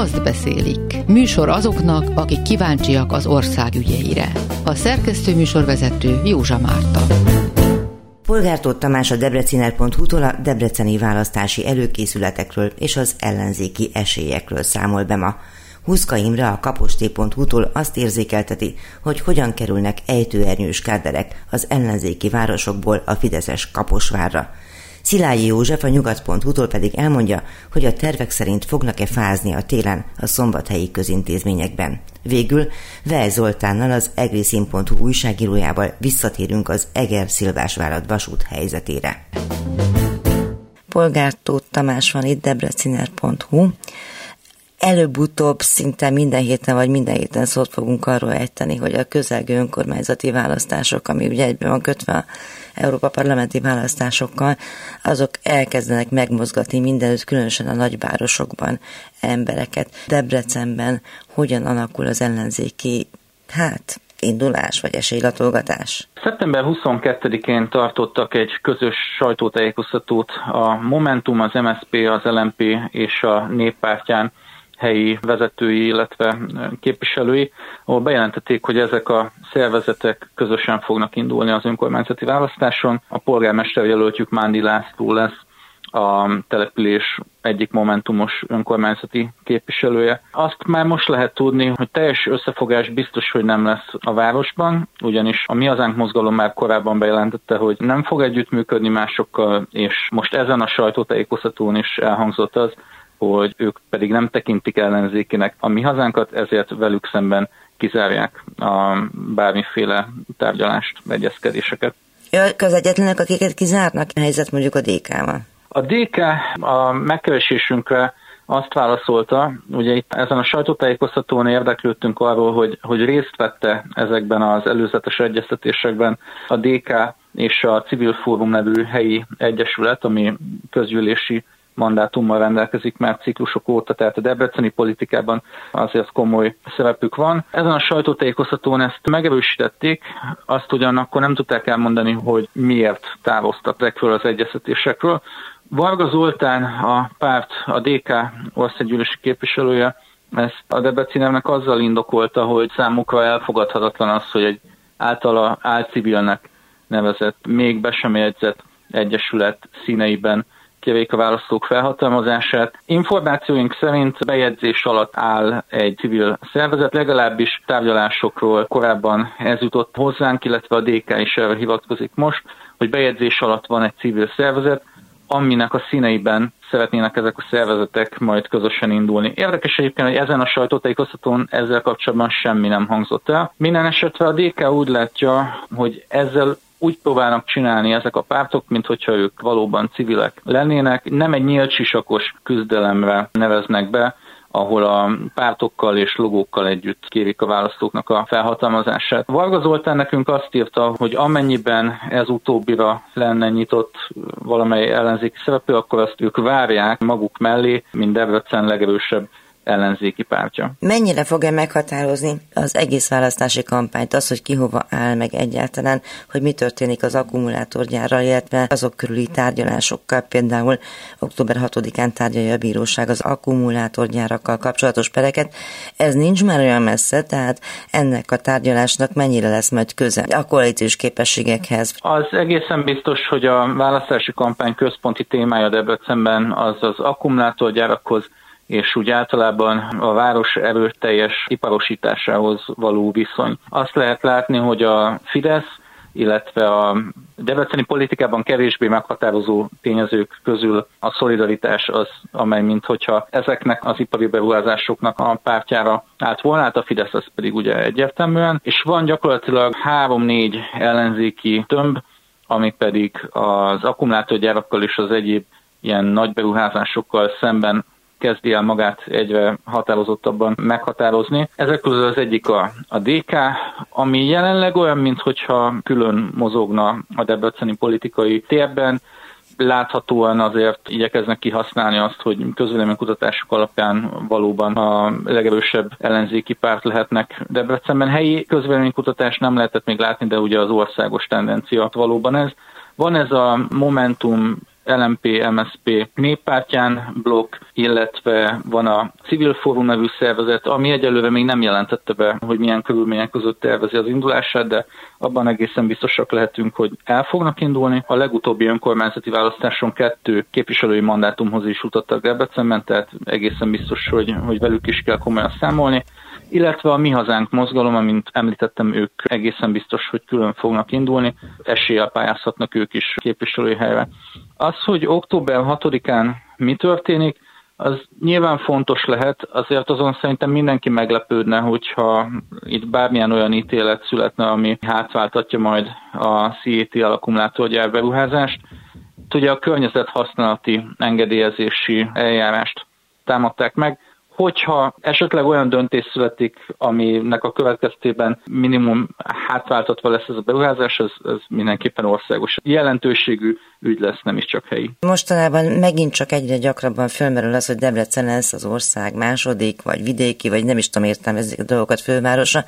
azt beszélik. Műsor azoknak, akik kíváncsiak az ország ügyeire. A szerkesztő műsorvezető Józsa Márta. Polgártót Tamás a debreciner.hu-tól a debreceni választási előkészületekről és az ellenzéki esélyekről számol be ma. Huszka Imre a kaposté.hu-tól azt érzékelteti, hogy hogyan kerülnek ejtőernyős káderek az ellenzéki városokból a Fideszes Kaposvárra. Szilágyi József a nyugat.hu-tól pedig elmondja, hogy a tervek szerint fognak-e fázni a télen a szombathelyi közintézményekben. Végül Vel Zoltánnal az egriszin.hu újságírójával visszatérünk az Eger-Szilvásvárad vasút helyzetére. Polgártót Tamás van itt, debreciner.hu előbb-utóbb szinte minden héten vagy minden héten szót fogunk arról ejteni, hogy a közelgő önkormányzati választások, ami ugye egyben van kötve a Európa parlamenti választásokkal, azok elkezdenek megmozgatni mindenütt, különösen a nagyvárosokban embereket. Debrecenben hogyan alakul az ellenzéki, hát indulás vagy esélylatolgatás? Szeptember 22-én tartottak egy közös sajtótájékoztatót a Momentum, az MSP, az LMP és a Néppártyán helyi vezetői, illetve képviselői, ahol bejelentették, hogy ezek a szervezetek közösen fognak indulni az önkormányzati választáson. A polgármester jelöltjük Mándi László lesz a település egyik momentumos önkormányzati képviselője. Azt már most lehet tudni, hogy teljes összefogás biztos, hogy nem lesz a városban, ugyanis a Mi Hazánk mozgalom már korábban bejelentette, hogy nem fog együttműködni másokkal, és most ezen a sajtótájékoztatón is elhangzott az, hogy ők pedig nem tekintik ellenzékinek a mi hazánkat, ezért velük szemben kizárják a bármiféle tárgyalást, egyezkedéseket. Ők az egyetlenek, akiket kizárnak? A helyzet mondjuk a DK-val. A DK a megkeresésünkre azt válaszolta, ugye itt ezen a sajtótájékoztatón érdeklődtünk arról, hogy, hogy részt vette ezekben az előzetes egyeztetésekben a DK és a Civil Fórum nevű helyi egyesület, ami közgyűlési mandátummal rendelkezik már ciklusok óta, tehát a debreceni politikában azért komoly szerepük van. Ezen a sajtótájékoztatón ezt megerősítették, azt ugyanakkor nem tudták elmondani, hogy miért távoztak ezekről az egyeztetésekről. Varga Zoltán, a párt, a DK országgyűlési képviselője, ezt a Debrecinemnek azzal indokolta, hogy számukra elfogadhatatlan az, hogy egy általa álcivilnek nevezett, még be sem jegyzett egyesület színeiben kivék a választók felhatalmazását. Információink szerint bejegyzés alatt áll egy civil szervezet, legalábbis tárgyalásokról korábban ez jutott hozzánk, illetve a DK is erre hivatkozik most, hogy bejegyzés alatt van egy civil szervezet, aminek a színeiben szeretnének ezek a szervezetek majd közösen indulni. Érdekes egyébként, hogy ezen a sajtótájékoztatón ezzel kapcsolatban semmi nem hangzott el. Minden esetre a DK úgy látja, hogy ezzel úgy próbálnak csinálni ezek a pártok, mint hogyha ők valóban civilek lennének. Nem egy nyílt sisakos küzdelemre neveznek be, ahol a pártokkal és logókkal együtt kérik a választóknak a felhatalmazását. Varga Zoltán nekünk azt írta, hogy amennyiben ez utóbbira lenne nyitott valamely ellenzéki szereplő, akkor azt ők várják maguk mellé, mint Debrecen legerősebb ellenzéki pártja. Mennyire fogja meghatározni az egész választási kampányt, az, hogy ki hova áll meg egyáltalán, hogy mi történik az akkumulátorgyárral, illetve azok körüli tárgyalásokkal, például október 6-án tárgyalja a bíróság az akkumulátorgyárakkal kapcsolatos pereket. Ez nincs már olyan messze, tehát ennek a tárgyalásnak mennyire lesz majd köze a koalíciós képességekhez? Az egészen biztos, hogy a választási kampány központi témája Debrecenben az az akkumulátorgyárakhoz és úgy általában a város erőteljes iparosításához való viszony. Azt lehet látni, hogy a Fidesz illetve a debreceni politikában kevésbé meghatározó tényezők közül a szolidaritás az, amely mint hogyha ezeknek az ipari beruházásoknak a pártjára állt volna, hát a Fidesz az pedig ugye egyértelműen, és van gyakorlatilag három-négy ellenzéki tömb, ami pedig az akkumulátorgyárakkal és az egyéb ilyen nagy beruházásokkal szemben kezdi el magát egyre határozottabban meghatározni. Ezek közül az egyik a, a DK, ami jelenleg olyan, mintha külön mozogna a debreceni politikai térben, láthatóan azért igyekeznek kihasználni azt, hogy közvéleménykutatások alapján valóban a legerősebb ellenzéki párt lehetnek Debrecenben. Helyi közvéleménykutatás nem lehetett még látni, de ugye az országos tendencia valóban ez. Van ez a Momentum LMP, MSP néppártyán blokk, illetve van a Civil Forum nevű szervezet, ami egyelőre még nem jelentette be, hogy milyen körülmények között tervezi az indulását, de abban egészen biztosak lehetünk, hogy el fognak indulni. A legutóbbi önkormányzati választáson kettő képviselői mandátumhoz is jutottak Debrecenben, tehát egészen biztos, hogy, hogy velük is kell komolyan számolni illetve a Mi Hazánk mozgalom, amint említettem, ők egészen biztos, hogy külön fognak indulni, eséllyel pályázhatnak ők is képviselői helyre. Az, hogy október 6-án mi történik, az nyilván fontos lehet, azért azon szerintem mindenki meglepődne, hogyha itt bármilyen olyan ítélet születne, ami hátváltatja majd a CET alakkumulátorgyár beruházást. Ugye a környezet használati engedélyezési eljárást támadták meg, hogyha esetleg olyan döntés születik, aminek a következtében minimum hátváltatva lesz ez a beruházás, ez, ez mindenképpen országos jelentőségű ügy lesz, nem is csak helyi. Mostanában megint csak egyre gyakrabban fölmerül az, hogy Debrecen lesz az ország második, vagy vidéki, vagy nem is tudom értelmezni a dolgokat fővárosa,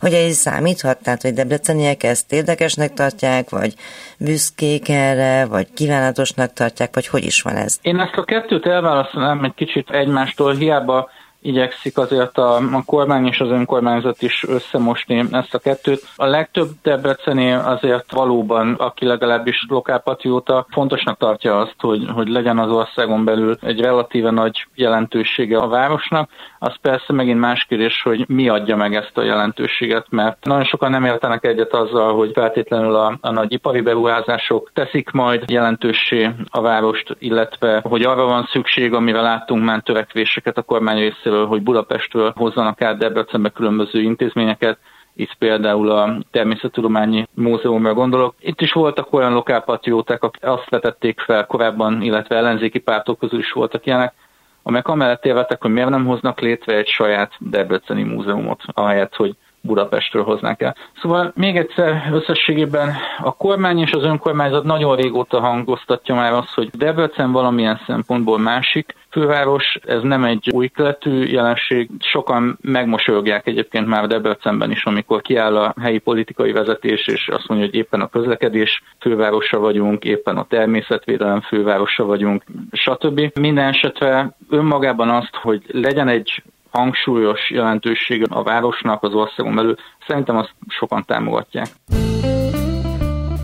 hogy ez számíthat, tehát hogy debreceniek ezt érdekesnek tartják, vagy büszkék erre, vagy kívánatosnak tartják, vagy hogy is van ez? Én ezt a kettőt elválasztanám egy kicsit egymástól, hiába igyekszik azért a, a kormány és az önkormányzat is összemosni ezt a kettőt. A legtöbb Debreceni azért valóban, aki legalábbis lokálpatrióta, fontosnak tartja azt, hogy, hogy legyen az országon belül egy relatíve nagy jelentősége a városnak. Az persze megint más kérdés, hogy mi adja meg ezt a jelentőséget, mert nagyon sokan nem értenek egyet azzal, hogy feltétlenül a, a nagy ipari beruházások teszik majd jelentőssé a várost, illetve hogy arra van szükség, amivel láttunk már törekvéseket a kormány részéről, részéről, hogy Budapestről hozzanak át Debrecenbe különböző intézményeket, itt például a Természettudományi Múzeumra gondolok. Itt is voltak olyan lokálpatrióták, akik azt vetették fel korábban, illetve ellenzéki pártok közül is voltak ilyenek, amelyek amellett érvettek, hogy miért nem hoznak létre egy saját Debreceni múzeumot, ahelyett, hogy Budapestről hoznák el. Szóval még egyszer összességében a kormány és az önkormányzat nagyon régóta hangoztatja már azt, hogy Debrecen valamilyen szempontból másik főváros, ez nem egy új keletű jelenség. Sokan megmosolyogják egyébként már Debrecenben is, amikor kiáll a helyi politikai vezetés, és azt mondja, hogy éppen a közlekedés fővárosa vagyunk, éppen a természetvédelem fővárosa vagyunk, stb. Minden esetre önmagában azt, hogy legyen egy hangsúlyos jelentősége a városnak az országon belül, szerintem azt sokan támogatják.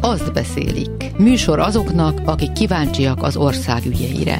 Azt beszélik. Műsor azoknak, akik kíváncsiak az ország ügyeire.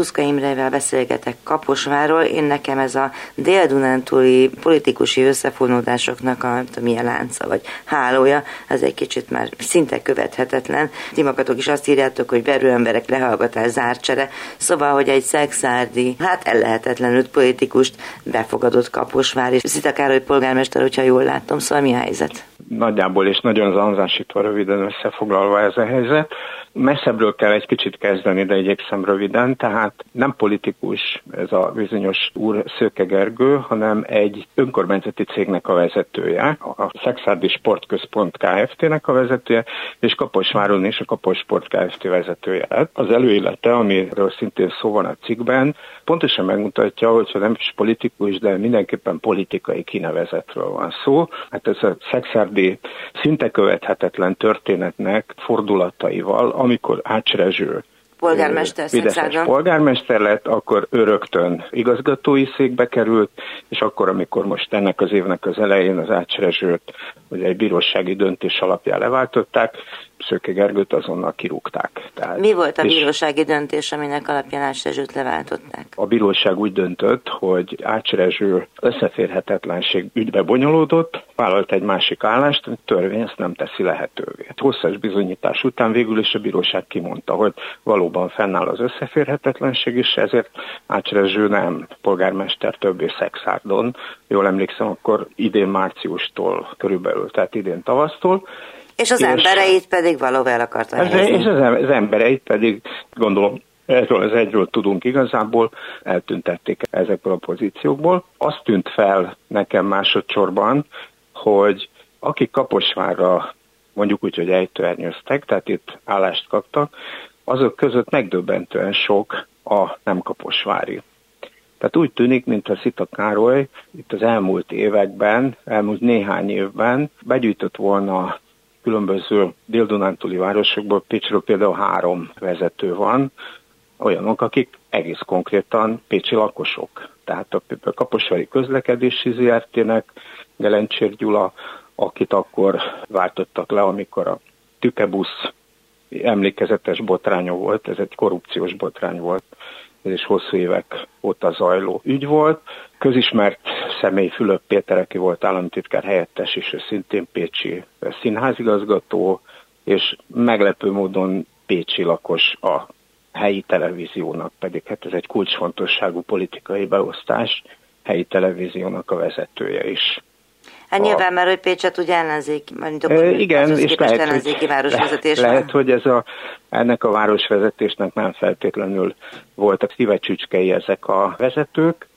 Tuszka Imrevel beszélgetek Kaposváról. Én nekem ez a dél-dunántúli politikusi összefonódásoknak a, milyen lánca vagy hálója, ez egy kicsit már szinte követhetetlen. Ti magatok is azt írjátok, hogy verőemberek lehallgatás zárcsere, szóval, hogy egy szexárdi, hát ellehetetlenült politikust befogadott Kaposvár, és Szita Károly polgármester, hogyha jól látom, szóval mi a helyzet? Nagyjából és nagyon zanzásítva röviden összefoglalva ez a helyzet. Messzebbről kell egy kicsit kezdeni, de igyekszem röviden, tehát nem politikus ez a bizonyos úr Szőke Gergő, hanem egy önkormányzati cégnek a vezetője, a Szexárdi Sportközpont Kft-nek a vezetője, és Kaposváron is a Kapos Sport Kft. vezetője. Az előélete, amiről szintén szó van a cikkben, pontosan megmutatja, hogy nem is politikus, de mindenképpen politikai kinevezetről van szó. Hát ez a Szexárdi szinte követhetetlen történetnek fordulataival, amikor Ács Rezső polgármester Fideszes polgármester lett, akkor öröktön igazgatói székbe került, és akkor, amikor most ennek az évnek az elején az Ács Rezsőt, hogy egy bírósági döntés alapján leváltották, Szöke Gergőt azonnal kirúgták. Tehát, Mi volt a bírósági döntés, aminek alapján Ács Rezsőt leváltották? A bíróság úgy döntött, hogy Ács Rezső összeférhetetlenség ügybe bonyolódott, vállalt egy másik állást, a törvény ezt nem teszi lehetővé. Hosszas bizonyítás után végül is a bíróság kimondta, hogy valóban fennáll az összeférhetetlenség, és ezért Ács Rezső nem polgármester többé Szexárdon. Jól emlékszem, akkor idén márciustól körülbelül, tehát idén tavasztól, és az és embereit pedig valóban el akarta ez, És az, az embereit pedig gondolom erről az egyről tudunk igazából, eltüntették ezekből a pozíciókból. Azt tűnt fel nekem másodszorban, hogy akik Kaposvárra mondjuk úgy, hogy ejtőernyőztek, tehát itt állást kaptak, azok között megdöbbentően sok a nem kaposvári. Tehát úgy tűnik, mintha Szita Károly itt az elmúlt években, elmúlt néhány évben begyűjtött volna különböző dél-dunántúli városokból, Pécsről például három vezető van, olyanok, akik egész konkrétan pécsi lakosok. Tehát a Kaposvári közlekedési ZRT-nek Gelencsér Gyula, akit akkor váltottak le, amikor a tükebusz emlékezetes botránya volt, ez egy korrupciós botrány volt, ez is hosszú évek óta zajló ügy volt. Közismert személy Fülöp Péter, aki volt államtitkár helyettes, és ő szintén pécsi színházigazgató, és meglepő módon pécsi lakos a helyi televíziónak, pedig hát ez egy kulcsfontosságú politikai beosztás, helyi televíziónak a vezetője is. Hát nyilván, mert hogy Pécset ugye ellenzék, mint a e, igen, és lehet, ellenzéki városvezetés lehet, lehet, hogy ez a, ennek a városvezetésnek nem feltétlenül voltak szívecsücskei ezek a vezetők,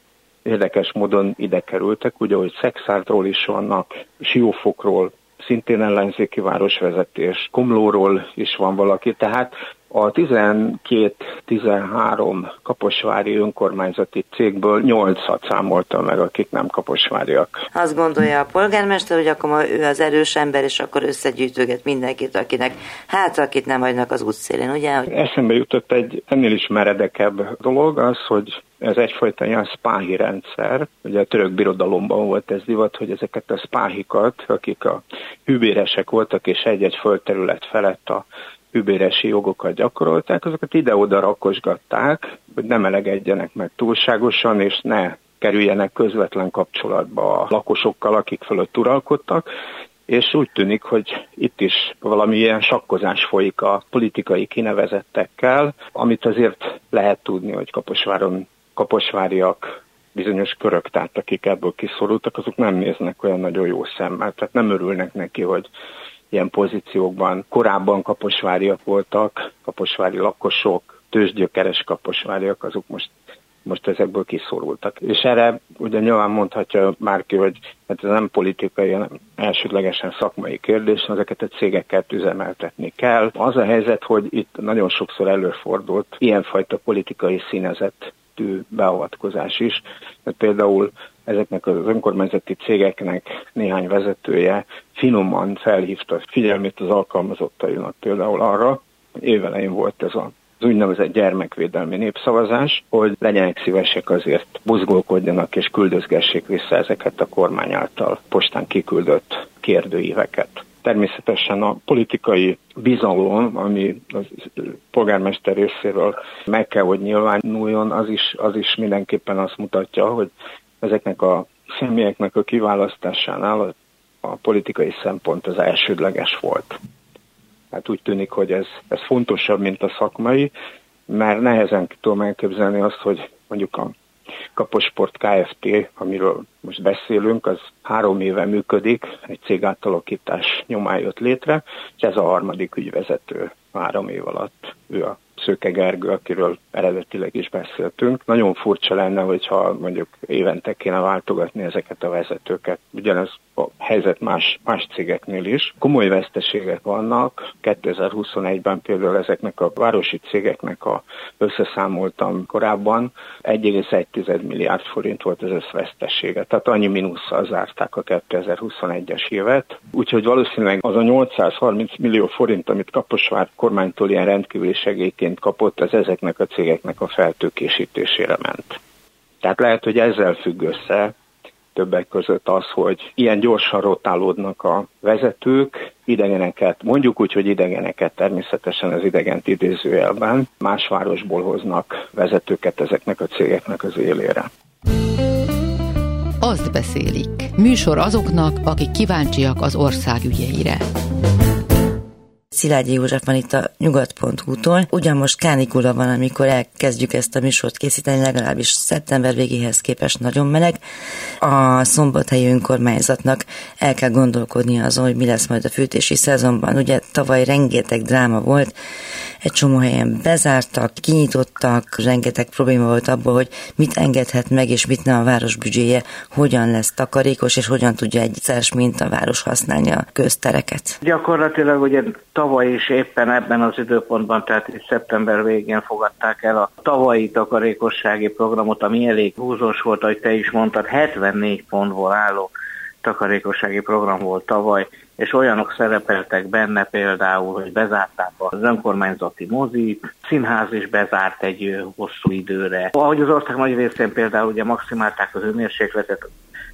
érdekes módon ide kerültek, ugye, hogy Szexárdról is vannak, Siófokról, szintén ellenzéki városvezetés, Komlóról is van valaki, tehát a 12-13 kaposvári önkormányzati cégből 8-at számolta meg, akik nem kaposváriak. Azt gondolja a polgármester, hogy akkor ő az erős ember, és akkor összegyűjtöget mindenkit, akinek, hát akit nem hagynak az útszélén, ugye? Eszembe jutott egy ennél is meredekebb dolog, az, hogy ez egyfajta ilyen spáhi rendszer. Ugye a török birodalomban volt ez divat, hogy ezeket a spáhikat, akik a hűbéresek voltak, és egy-egy földterület felett a hűbéresi jogokat gyakorolták, azokat ide-oda rakosgatták, hogy nem elegedjenek meg túlságosan, és ne kerüljenek közvetlen kapcsolatba a lakosokkal, akik fölött uralkodtak, és úgy tűnik, hogy itt is valamilyen sakkozás folyik a politikai kinevezettekkel, amit azért lehet tudni, hogy Kaposváron kaposváriak bizonyos körök, tehát akik ebből kiszorultak, azok nem néznek olyan nagyon jó szemmel, tehát nem örülnek neki, hogy ilyen pozíciókban korábban kaposváriak voltak, kaposvári lakosok, tőzsgyökeres kaposváriak, azok most most ezekből kiszorultak. És erre ugye nyilván mondhatja bárki, hogy hát ez nem politikai, hanem elsődlegesen szakmai kérdés, ezeket a cégeket üzemeltetni kell. Az a helyzet, hogy itt nagyon sokszor előfordult ilyenfajta politikai színezet beavatkozás is. Mert például ezeknek az önkormányzati cégeknek néhány vezetője finoman felhívta figyelmét az alkalmazottainak például arra, évelején volt ez a az úgynevezett gyermekvédelmi népszavazás, hogy legyenek szívesek azért buzgolkodjanak és küldözgessék vissza ezeket a kormány által postán kiküldött kérdőíveket. Természetesen a politikai bizalom, ami a polgármester részéről meg kell, hogy nyilvánuljon, az is, az is mindenképpen azt mutatja, hogy ezeknek a személyeknek a kiválasztásánál a, a politikai szempont az elsődleges volt. Hát úgy tűnik, hogy ez, ez fontosabb, mint a szakmai, mert nehezen tudom elképzelni azt, hogy mondjuk a Kaposport Kft., amiről most beszélünk, az három éve működik, egy cég átalakítás nyomán jött létre, és ez a harmadik ügyvezető három év alatt. Ő a Szőke Gergő, akiről eredetileg is beszéltünk. Nagyon furcsa lenne, hogyha mondjuk évente kéne váltogatni ezeket a vezetőket. Ugyanez a helyzet más, más cégeknél is. Komoly veszteségek vannak. 2021-ben például ezeknek a városi cégeknek a összeszámoltam korábban 1,1 milliárd forint volt az összvesztesége. Tehát annyi mínusszal zárták a 2021-es évet. Úgyhogy valószínűleg az a 830 millió forint, amit Kaposvár kormánytól ilyen rendkívüli segélyként kapott, az ezeknek a cégeknek a feltőkésítésére ment. Tehát lehet, hogy ezzel függ össze, többek között az, hogy ilyen gyorsan rotálódnak a vezetők, idegeneket, mondjuk úgy, hogy idegeneket természetesen az idegent idézőjelben, más városból hoznak vezetőket ezeknek a cégeknek az élére. Azt beszélik. Műsor azoknak, akik kíváncsiak az ország ügyeire. Szilágyi József van itt a nyugat.hu-tól. Ugyan most kánikula van, amikor elkezdjük ezt a műsort készíteni, legalábbis szeptember végéhez képest nagyon meleg. A szombathelyi önkormányzatnak el kell gondolkodni azon, hogy mi lesz majd a fűtési szezonban. Ugye tavaly rengeteg dráma volt, egy csomó helyen bezártak, kinyitottak, rengeteg probléma volt abból, hogy mit engedhet meg, és mit nem a város büdzséje, hogyan lesz takarékos, és hogyan tudja egyszer, mint a város használni a köztereket. Gyakorlatilag ugye tavaly is éppen ebben az időpontban, tehát szeptember végén fogadták el a tavalyi takarékossági programot, ami elég húzós volt, ahogy te is mondtad, 74 pontból álló takarékossági program volt tavaly, és olyanok szerepeltek benne például, hogy bezárták az önkormányzati mozit, színház is bezárt egy hosszú időre. Ahogy az ország nagy részén például ugye maximálták az hőmérsékletet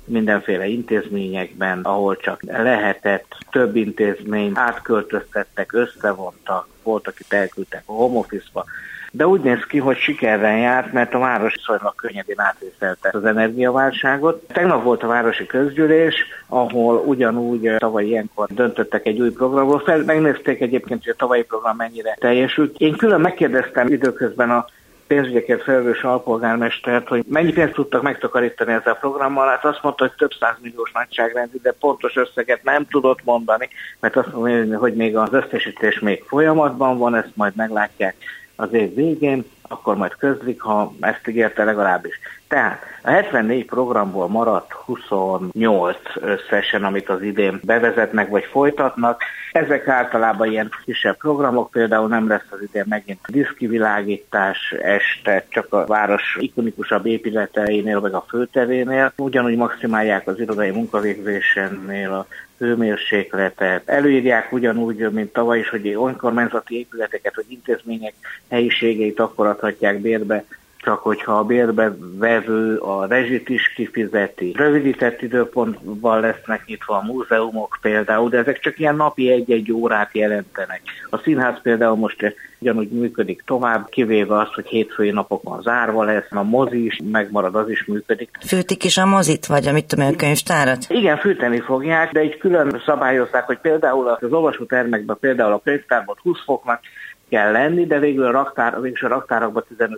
mindenféle intézményekben, ahol csak lehetett, több intézmény átköltöztettek, összevontak, volt, akit elküldtek a home office-ba, de úgy néz ki, hogy sikerrel járt, mert a város viszonylag könnyedén átvészelte az energiaválságot. Tegnap volt a városi közgyűlés, ahol ugyanúgy tavaly ilyenkor döntöttek egy új programról, fel, megnézték egyébként, hogy a tavalyi program mennyire teljesült. Én külön megkérdeztem időközben a pénzügyekért felelős alpolgármestert, hogy mennyi pénzt tudtak megtakarítani ezzel a programmal. Hát azt mondta, hogy több százmilliós nagyságrendű, de pontos összeget nem tudott mondani, mert azt mondja, hogy még az összesítés még folyamatban van, ezt majd meglátják az év végén, akkor majd közlik, ha ezt ígérte legalábbis. Tehát a 74 programból maradt 28 összesen, amit az idén bevezetnek vagy folytatnak. Ezek általában ilyen kisebb programok, például nem lesz az idén megint diszkivilágítás este, csak a város ikonikusabb épületeinél, vagy a főterénél. Ugyanúgy maximálják az irodai munkavégzésénél a hőmérsékletet. Előírják ugyanúgy, mint tavaly is, hogy önkormányzati épületeket, vagy intézmények helyiségeit akkor adhatják bérbe, csak hogyha a bérbe vevő a rezsit is kifizeti. Rövidített időpontban lesznek nyitva a múzeumok például, de ezek csak ilyen napi egy-egy órát jelentenek. A színház például most ugyanúgy működik tovább, kivéve azt, hogy hétfői napokon zárva lesz, a mozi is megmarad, az is működik. Fűtik is a mozit, vagy a mit tudom a könyvtárat? Igen, fűteni fogják, de egy külön szabályozták, hogy például az olvasótermekben, például a könyvtárban 20 foknak kell lenni, de végül a, raktár, végül a raktárakban 15-16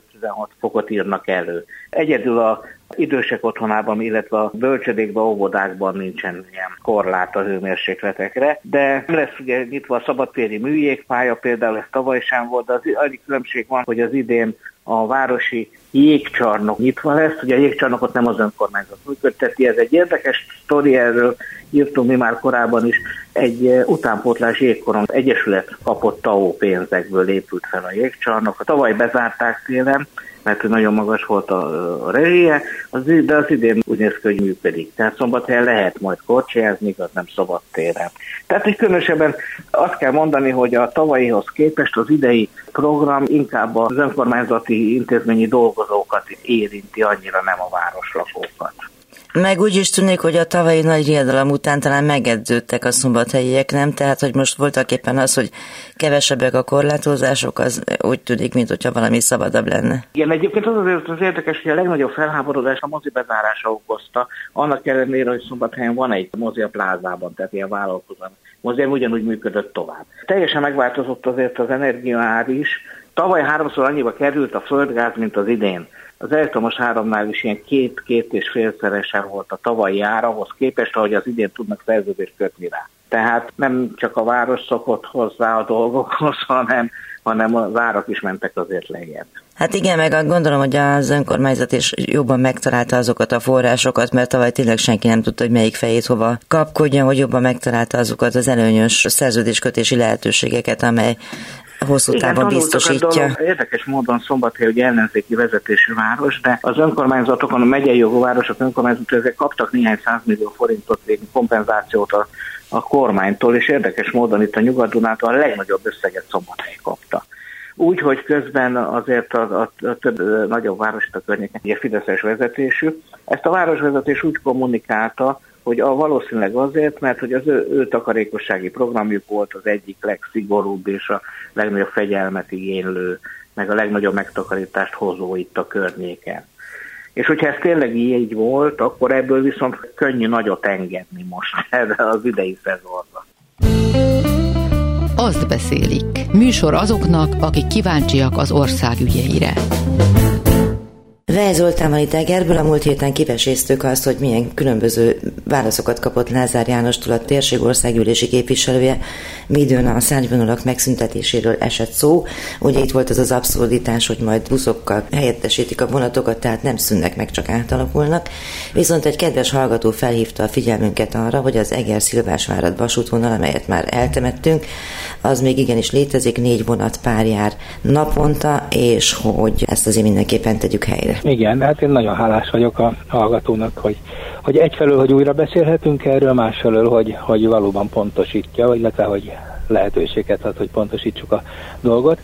fokot írnak elő. Egyedül a idősek otthonában, illetve a bölcsödékben, óvodákban nincsen ilyen korlát a hőmérsékletekre, de lesz ugye nyitva a szabadtéri műjégpálya, például ez tavaly sem volt, de az egyik különbség van, hogy az idén a városi jégcsarnok nyitva lesz. Ugye a jégcsarnokot nem az önkormányzat működteti, ez egy érdekes sztori, erről írtunk mi már korábban is, egy eh, utánpótlás jégkoron egyesület kapott TAO pénzekből épült fel a jégcsarnok. Tavaly bezárták télen, mert nagyon magas volt a, a rezsie, az, de az idén úgy néz ki, hogy működik. Tehát szombathelyen lehet majd korcsolyázni, az nem szabad téren. Tehát, hogy különösebben azt kell mondani, hogy a tavalyihoz képest az idei program inkább az önkormányzati intézményi dolgozókat érinti, annyira nem a városlakókat. Meg úgy is tűnik, hogy a tavalyi nagy riadalom után talán megedződtek a szombathelyiek, nem? Tehát, hogy most voltak éppen az, hogy kevesebbek a korlátozások, az úgy tűnik, mint hogyha valami szabadabb lenne. Igen, egyébként az azért az érdekes, hogy a legnagyobb felháborodás a mozi bezárása okozta, annak ellenére, hogy szombathelyen van egy mozi a plázában, tehát ilyen vállalkozó mozi ugyanúgy működött tovább. Teljesen megváltozott azért az energiaár is, Tavaly háromszor annyiba került a földgáz, mint az idén. Az elektromos áramnál is ilyen két-két és félszeresen volt a tavalyi árahoz képest, ahogy az idén tudnak szerződést kötni rá. Tehát nem csak a város szokott hozzá a dolgokhoz, hanem, hanem az árak is mentek azért lejjebb. Hát igen, meg gondolom, hogy az önkormányzat is jobban megtalálta azokat a forrásokat, mert tavaly tényleg senki nem tudta, hogy melyik fejét hova kapkodja, hogy jobban megtalálta azokat az előnyös szerződéskötési lehetőségeket, amely hosszú távon biztosítja. Érdekes módon Szombathely, hogy ellenzéki vezetésű város, de az önkormányzatokon, a megyei jogú városok önkormányzatok ezek kaptak néhány százmillió forintot kompenzációt a, a kormánytól, és érdekes módon itt a Nyugat-Dunától a legnagyobb összeget Szombathely kapta. Úgy, hogy közben azért a, a, a több nagyobb város a környéken, ugye Fideszes vezetésű, ezt a városvezetés úgy kommunikálta, hogy a valószínűleg azért, mert hogy az ő, ő takarékossági programjuk volt az egyik legszigorúbb és a legnagyobb fegyelmet igénylő, meg a legnagyobb megtakarítást hozó itt a környéken. És hogyha ez tényleg így volt, akkor ebből viszont könnyű nagyot engedni most erre az idei szezonra. Azt beszélik. Műsor azoknak, akik kíváncsiak az ország ügyeire. Vej Zoltán itt Egerből a múlt héten kiveséztük azt, hogy milyen különböző válaszokat kapott Lázár Jánostól a térség országgyűlési képviselője, midőn a szárnyvonalak megszüntetéséről esett szó. Ugye itt volt az az abszurditás, hogy majd buszokkal helyettesítik a vonatokat, tehát nem szűnnek meg, csak átalakulnak. Viszont egy kedves hallgató felhívta a figyelmünket arra, hogy az Eger Szilvásvárad vasútvonal, amelyet már eltemettünk, az még igenis létezik, négy vonat pár jár naponta, és hogy ezt azért mindenképpen tegyük helyre. Igen, hát én nagyon hálás vagyok a hallgatónak, hogy hogy egyfelől, hogy újra beszélhetünk erről, másfelől, hogy, hogy valóban pontosítja, illetve hogy lehetőséget ad, hogy pontosítsuk a dolgot.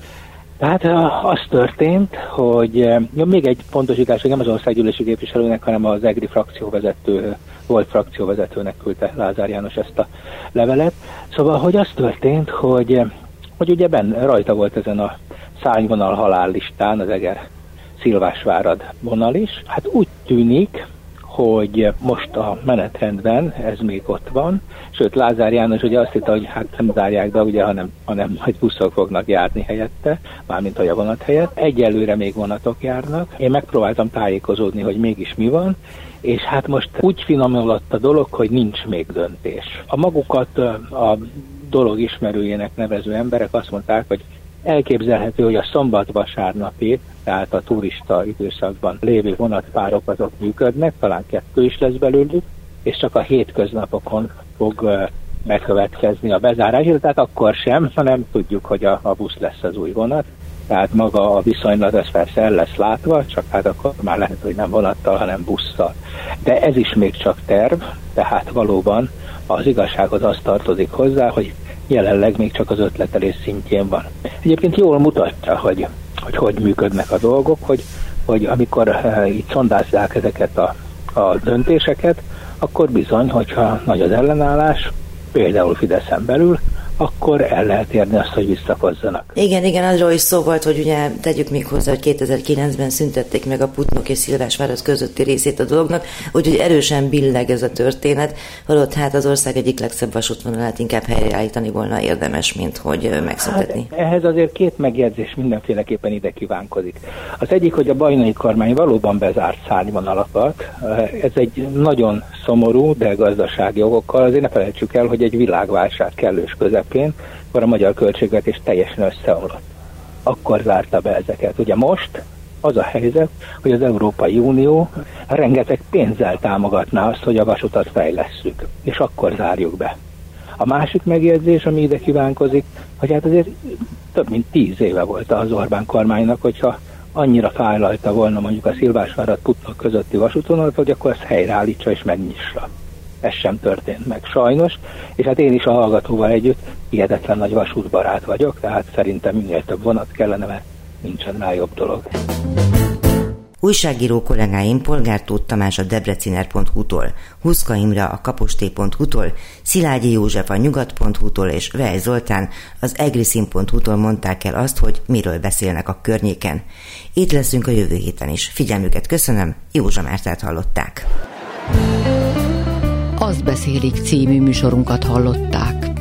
Tehát az történt, hogy ja, még egy pontosítás, hogy nem az országgyűlési képviselőnek, hanem az EGRI frakcióvezető, volt frakcióvezetőnek küldte Lázár János ezt a levelet. Szóval, hogy az történt, hogy, hogy ugye benne rajta volt ezen a szányvonal halállistán az Eger Szilvásvárad vonal is. Hát úgy tűnik, hogy most a menetrendben ez még ott van, sőt Lázár János ugye azt hitte, hogy hát nem zárják be, ugye, hanem, hanem majd buszok fognak járni helyette, mármint a vonat helyett. Egyelőre még vonatok járnak. Én megpróbáltam tájékozódni, hogy mégis mi van, és hát most úgy finomulott a dolog, hogy nincs még döntés. A magukat a dolog ismerőjének nevező emberek azt mondták, hogy elképzelhető, hogy a szombat-vasárnapi tehát a turista időszakban lévő vonatpárok azok működnek, talán kettő is lesz belőlük, és csak a hétköznapokon fog megkövetkezni a bezárás, tehát akkor sem, hanem tudjuk, hogy a, a busz lesz az új vonat. Tehát maga a viszonylat, ez persze el lesz látva, csak hát akkor már lehet, hogy nem vonattal, hanem busszal. De ez is még csak terv, tehát valóban az igazsághoz az tartozik hozzá, hogy jelenleg még csak az ötletelés szintjén van. Egyébként jól mutatja, hogy hogy hogy működnek a dolgok, hogy, hogy amikor uh, itt szondázzák ezeket a, a döntéseket, akkor bizony, hogyha nagy az ellenállás, például Fideszen belül, akkor el lehet érni azt, hogy visszakozzanak. Igen, igen, arról is szó volt, hogy ugye tegyük még hozzá, hogy 2009-ben szüntették meg a Putnok és Szilvásváros közötti részét a dolognak, úgyhogy erősen billeg ez a történet, holott hát az ország egyik legszebb vasútvonalát inkább helyreállítani volna érdemes, mint hogy megszüntetni. Hát, ehhez azért két megjegyzés mindenféleképpen ide kívánkozik. Az egyik, hogy a bajnai kormány valóban bezárt szárnyvonalakat. Ez egy nagyon szomorú, de gazdasági okokkal. Azért ne felejtsük el, hogy egy világválság kellős közep közepén, akkor a magyar költségvetés teljesen összeomlott. Akkor zárta be ezeket. Ugye most az a helyzet, hogy az Európai Unió rengeteg pénzzel támogatná azt, hogy a vasutat fejlesszük, és akkor zárjuk be. A másik megjegyzés, ami ide kívánkozik, hogy hát azért több mint tíz éve volt az Orbán kormánynak, hogyha annyira fájlalta volna mondjuk a Szilvásvárat Putnak közötti vasútonalat, hogy akkor ezt helyreállítsa és megnyissa ez sem történt meg sajnos, és hát én is a hallgatóval együtt hihetetlen nagy vasútbarát vagyok, tehát szerintem minél több vonat kellene, mert nincsen rá jobb dolog. Újságíró kollégáim Polgár Tóth Tamás a debreciner.hu-tól, Huszka Imre a kaposté.hu-tól, Szilágyi József a nyugat.hu-tól és Vej Zoltán az egriszin.hu-tól mondták el azt, hogy miről beszélnek a környéken. Itt leszünk a jövő héten is. Figyelmüket köszönöm, Józsa Mártát hallották. Azt beszélik című műsorunkat hallották.